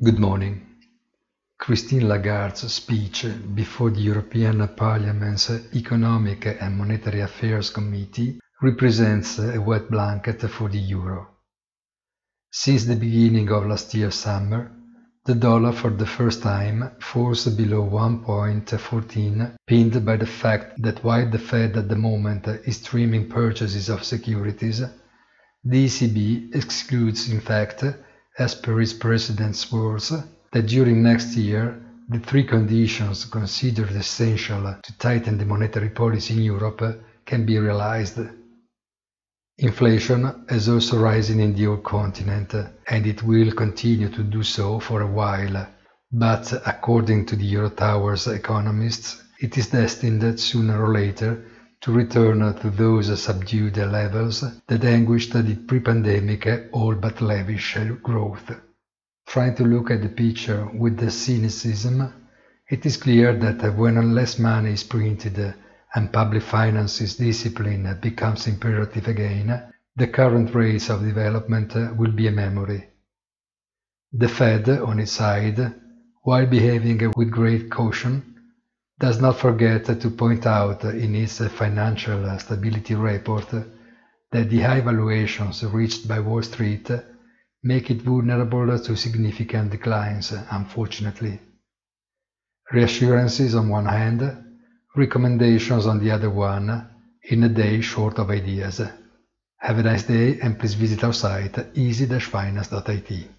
Good morning. Christine Lagarde's speech before the European Parliament's Economic and Monetary Affairs Committee represents a wet blanket for the euro. Since the beginning of last year's summer, the dollar for the first time falls below 1.14, pinned by the fact that while the Fed at the moment is trimming purchases of securities, the ECB excludes in fact as per its president's words, that during next year the three conditions considered essential to tighten the monetary policy in Europe can be realized. Inflation is also rising in the old continent, and it will continue to do so for a while. But according to the Eurotower's economists, it is destined that sooner or later to return to those subdued levels that anguished the pre-pandemic all but lavish growth. Trying to look at the picture with the cynicism, it is clear that when less money is printed and public finances discipline becomes imperative again, the current rates of development will be a memory. The Fed, on its side, while behaving with great caution, does not forget to point out in its financial stability report that the high valuations reached by Wall Street make it vulnerable to significant declines, unfortunately. Reassurances on one hand, recommendations on the other one, in a day short of ideas. Have a nice day and please visit our site easy-finance.it.